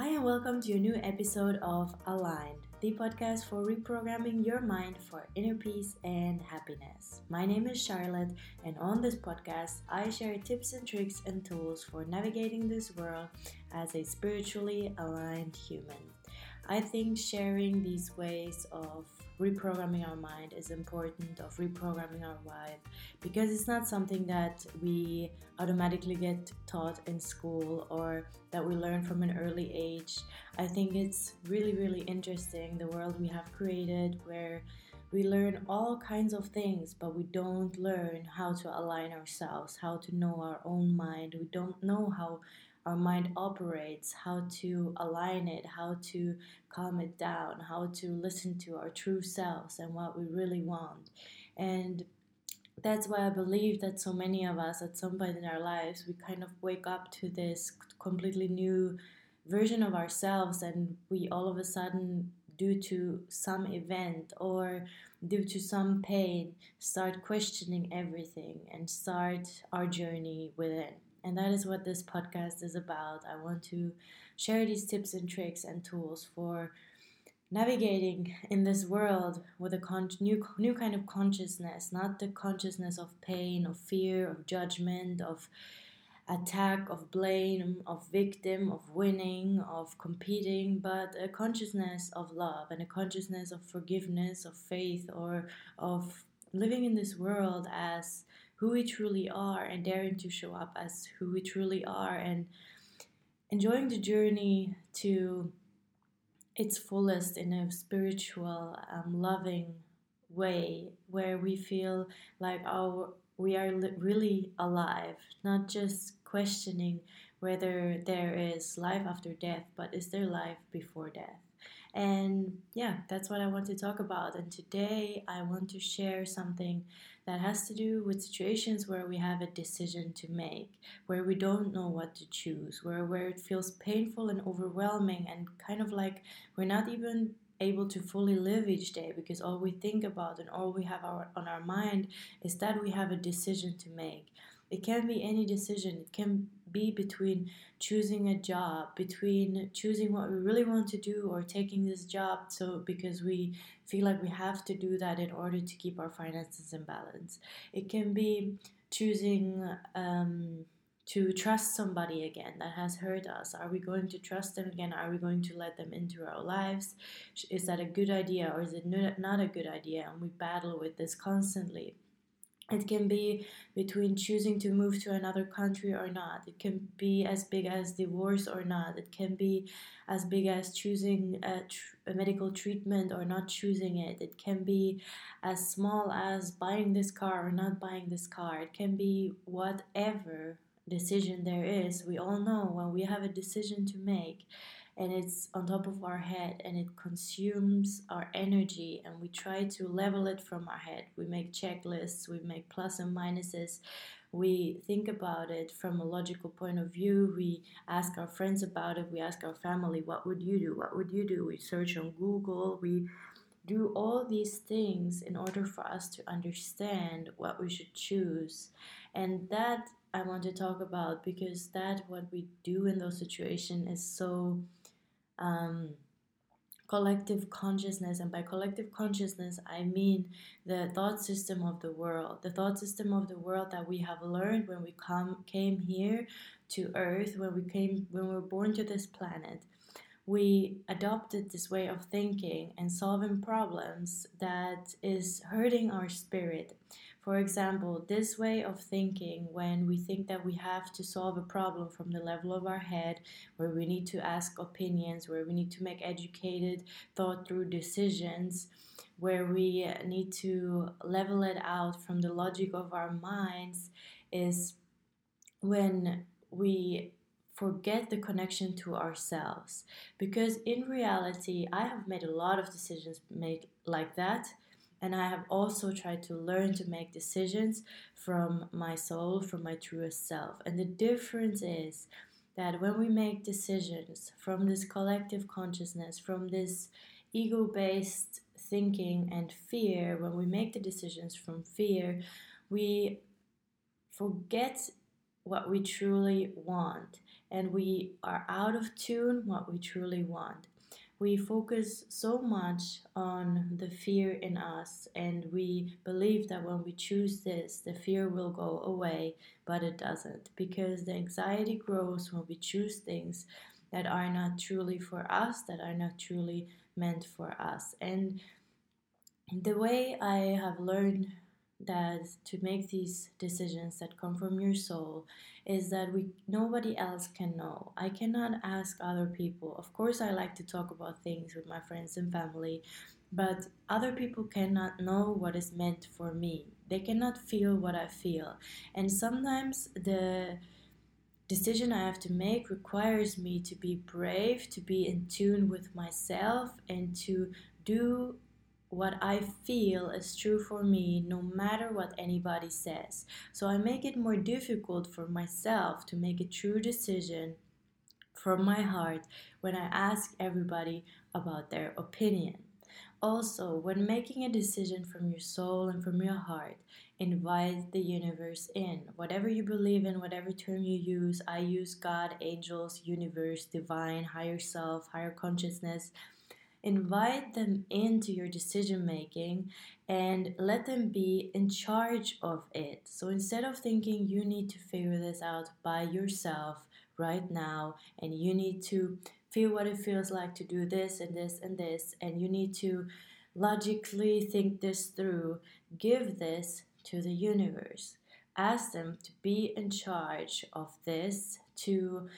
Hi, and welcome to a new episode of Aligned, the podcast for reprogramming your mind for inner peace and happiness. My name is Charlotte, and on this podcast, I share tips and tricks and tools for navigating this world as a spiritually aligned human. I think sharing these ways of reprogramming our mind is important of reprogramming our vibe because it's not something that we automatically get taught in school or that we learn from an early age i think it's really really interesting the world we have created where we learn all kinds of things, but we don't learn how to align ourselves, how to know our own mind. We don't know how our mind operates, how to align it, how to calm it down, how to listen to our true selves and what we really want. And that's why I believe that so many of us at some point in our lives we kind of wake up to this completely new version of ourselves and we all of a sudden due to some event or due to some pain start questioning everything and start our journey within and that is what this podcast is about. I want to share these tips and tricks and tools for navigating in this world with a con- new new kind of consciousness, not the consciousness of pain, of fear, of judgment, of attack, of blame, of victim, of winning, of competing, but a consciousness of love and a consciousness of forgiveness, of faith, or of living in this world as who we truly are and daring to show up as who we truly are and enjoying the journey to its fullest in a spiritual, um, loving way where we feel like our we are li- really alive, not just questioning whether there is life after death, but is there life before death? And yeah, that's what I want to talk about. And today I want to share something that has to do with situations where we have a decision to make, where we don't know what to choose, where, where it feels painful and overwhelming, and kind of like we're not even able to fully live each day because all we think about and all we have our, on our mind is that we have a decision to make. It can be any decision. It can be between choosing a job, between choosing what we really want to do or taking this job so because we feel like we have to do that in order to keep our finances in balance. It can be choosing um, to trust somebody again that has hurt us. Are we going to trust them again? Are we going to let them into our lives? Is that a good idea or is it not a good idea? And we battle with this constantly. It can be between choosing to move to another country or not. It can be as big as divorce or not. It can be as big as choosing a, tr- a, medical treatment or not choosing it. It can be as small as buying this car or not buying this car. It can be whatever decision there is. We all know when we have a decision to make and it's on top of our head and it consumes our energy and we try to level it from our head. We make checklists we make plus and minuses. We think about it from a logical point of view. We ask our friends about it. We ask our family what would you do? What would you do? We search on google. We do all these things in order for us to understand what we should choose. And that i want to talk about because that what we do in those situations is so um, collective consciousness and by collective consciousness i mean the thought system of the world the thought system of the world that we have learned when we come came here to earth when we came when we were born to this planet. We adopted this way of thinking and solving problems that is hurting our spirit for example, this way of thinking, when we think that we have to solve a problem from the level of our head, where we need to ask opinions, where we need to make educated, thought through decisions, where we need to level it out from the logic of our minds, is when we forget the connection to ourselves. Because in reality i have made a lot of decisions made like that and I have also tried to learn to make decisions from my soul, from my truest self. And the difference is that when we make decisions from this collective consciousness, from this ego based thinking and fear, when we make the decisions from fear, we forget what we truly want and we are out of tune what we truly want we focus so much on the fear in us and we believe that when we choose this the fear will go away but it doesn't because the anxiety grows when we choose things that are not truly for us that are not truly meant for us. And the way i have learned that to make these decisions that come from your soul is that we nobody else can know. I cannot ask other people. Of course I like to talk about things with my friends and family, but other people cannot know what is meant for me. They cannot feel what I feel. And sometimes the decision I have to make requires me to be brave, to be in tune with myself and to do what I feel is true for me no matter what anybody says. So I make it more difficult for myself to make a true decision from my heart when I ask everybody about their opinion. Also, when making a decision from your soul and from your heart, invite the universe in. Whatever you believe in, whatever term you use, I use God, angels, universe, divine, higher self, higher consciousness invite them into your decision making and let them be in charge of it. So instead of thinking you need to figure this out by yourself right now and you need to feel what it feels like to do this and this and this and you need to logically think this through, give this to the universe. Ask them to be in charge of this, to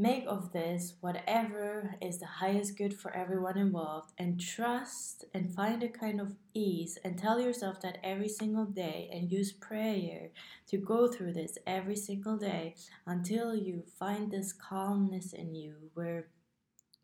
Make of this whatever is the highest good for everyone involved and trust and find a kind of ease and tell yourself that every single day and use prayer to go through this every single day until you find this calmness in you where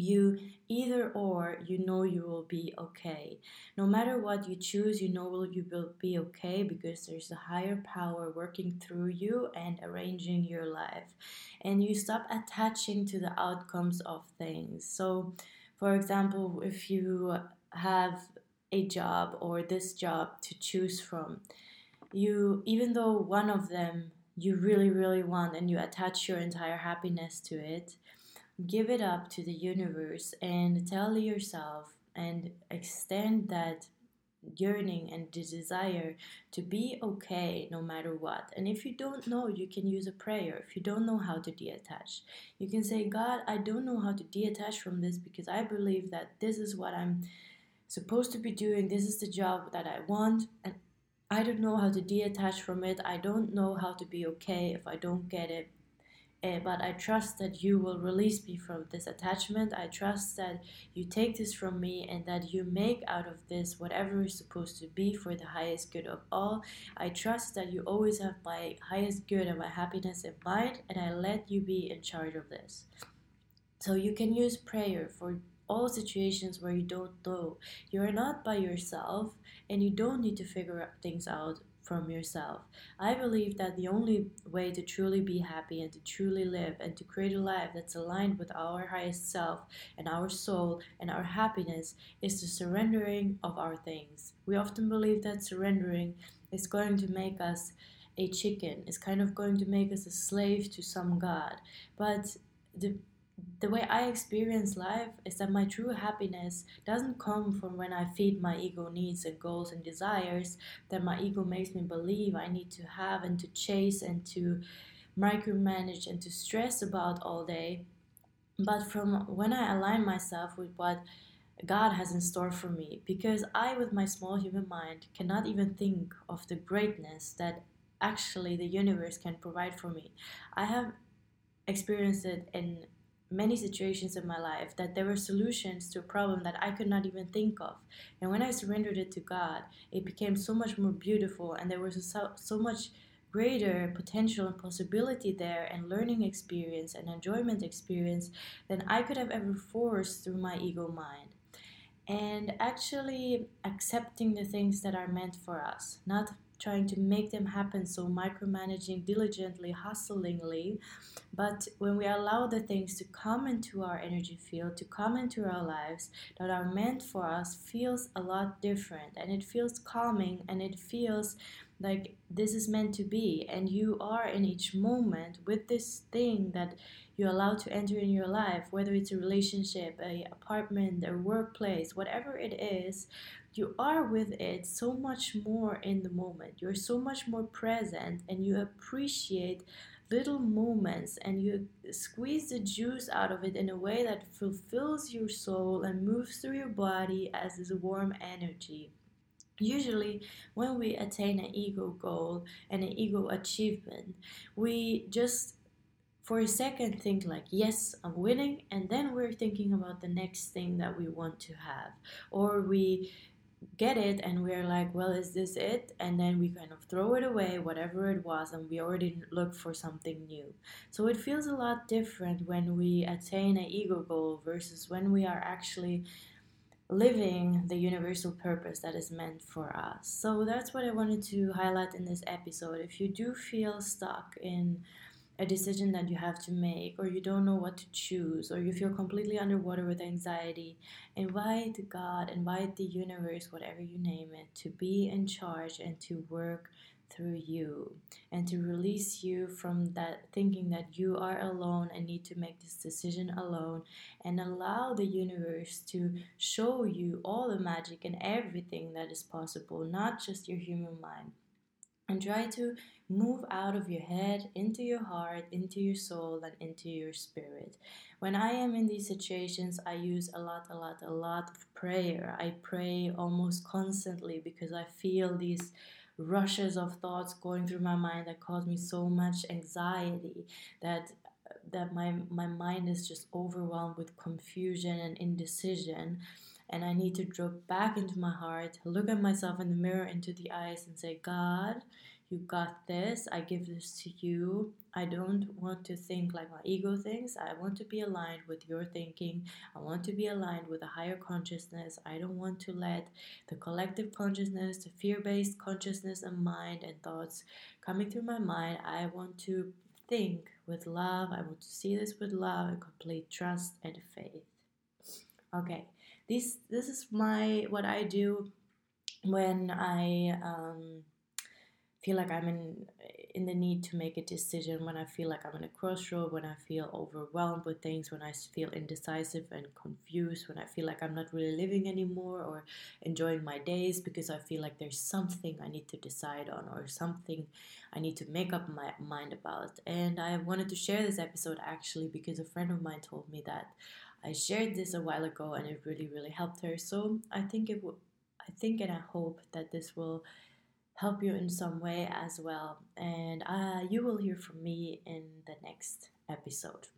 you either or you know you will be okay. No matter what you choose you know you will be okay because there's a higher power working through you and arranging your life. And you stop attaching to the outcomes of things. So for example if you have a job or this job to choose from you even though one of them you really really want and you attach your entire happiness to it give it up to the universe and tell yourself and extend that yearning and the desire to be okay no matter what. And if you don't know, you can use a prayer. If you don't know how to detach, you can say, God, I don't know how to detach from this because I believe that this is what I'm supposed to be doing. This is the job that I want. And I don't know how to detach from it. I don't know how to be okay if I don't get it uh, but I trust that you will release me from this attachment. I trust that you take this from me and that you make out of this whatever is supposed to be for the highest good of all. I trust that you always have my highest good and my happiness in mind, and I let you be in charge of this. So you can use prayer for all situations where you don't know. You are not by yourself and you don't need to figure things out from yourself. I believe that the only way to truly be happy and to truly live and to create a life that's aligned with our highest self and our soul and our happiness is the surrendering of our things. We often believe that surrendering is going to make us a chicken, is kind of going to make us a slave to some god. But the the way I experience life is that my true happiness doesn't come from when I feed my ego needs and goals and desires that my ego makes me believe I need to have and to chase and to micromanage and to stress about all day. But from when I align myself with what God has in store for me, because I, with my small human mind, cannot even think of the greatness that actually the universe can provide for me. I have experienced it in many situations in my life that there were solutions to a problem that I could not even think of. And when I surrendered it to God, it became so much more beautiful, and there was so, so much greater potential and possibility there, and learning experience and enjoyment experience than I could have ever forced through my ego mind. And actually accepting the things that are meant for us, not trying to make them happen so micromanaging diligently hustlingly. But when we allow the things to come into our energy field to come into our lives that are meant for us feels a lot different. And it feels calming and it feels like this is meant to be. And you are in each moment with this thing that you allow to enter in your life, whether it's a relationship, a apartment, a workplace, whatever it is, you are with it so much more in the moment. You're so much more present and you appreciate little moments and you squeeze the juice out of it in a way that fulfills your soul and moves through your body as this warm energy. Usually, when we attain an ego goal and an ego achievement, we just for a second think like yes i'm winning and then we're thinking about the next thing that we want to have or we get it and we're like well is this it? And then we kind of throw it away whatever it was and we already look for something new. So it feels a lot different when we attain an ego goal versus when we are actually living the universal purpose that is meant for us. So that's what i wanted to highlight in this episode. If you do feel stuck in a decision that you have to make, or you don't know what to choose, or you feel completely underwater with anxiety, invite God, invite the universe, whatever you name it, to be in charge and to work through you and to release you from that thinking that you are alone and need to make this decision alone and allow the universe to show you all the magic and everything that is possible, not just your human mind and try to move out of your head into your heart, into your soul, and into your spirit. When I am in these situations, I use a lot, a lot, a lot of prayer. I pray almost constantly because I feel these rushes of thoughts going through my mind that cause me so much anxiety that that my my mind is just overwhelmed with confusion and indecision and I need to drop back into my heart, look at myself in the mirror, into the eyes, and say, God, you got this. I give this to you. I don't want to think like my ego thinks. I want to be aligned with your thinking. I want to be aligned with a higher consciousness. I don't want to let the collective consciousness, the fear based consciousness and mind and thoughts coming through my mind. I want to think with love. I want to see this with love and complete trust and faith. Okay, this this is my what I do when I um, feel like I'm in in the need to make a decision, when I feel like I'm in a crossroad, when I feel overwhelmed with things, when I feel indecisive and confused, when I feel like I'm not really living anymore or enjoying my days because I feel like there's something I need to decide on or something I need to make up my mind about. And I wanted to share this episode actually because a friend of mine told me that I shared this a while ago and it really, really helped her. So I think it will, I think and I hope that this will help you in some way as well. And uh, you will hear from me in the next episode.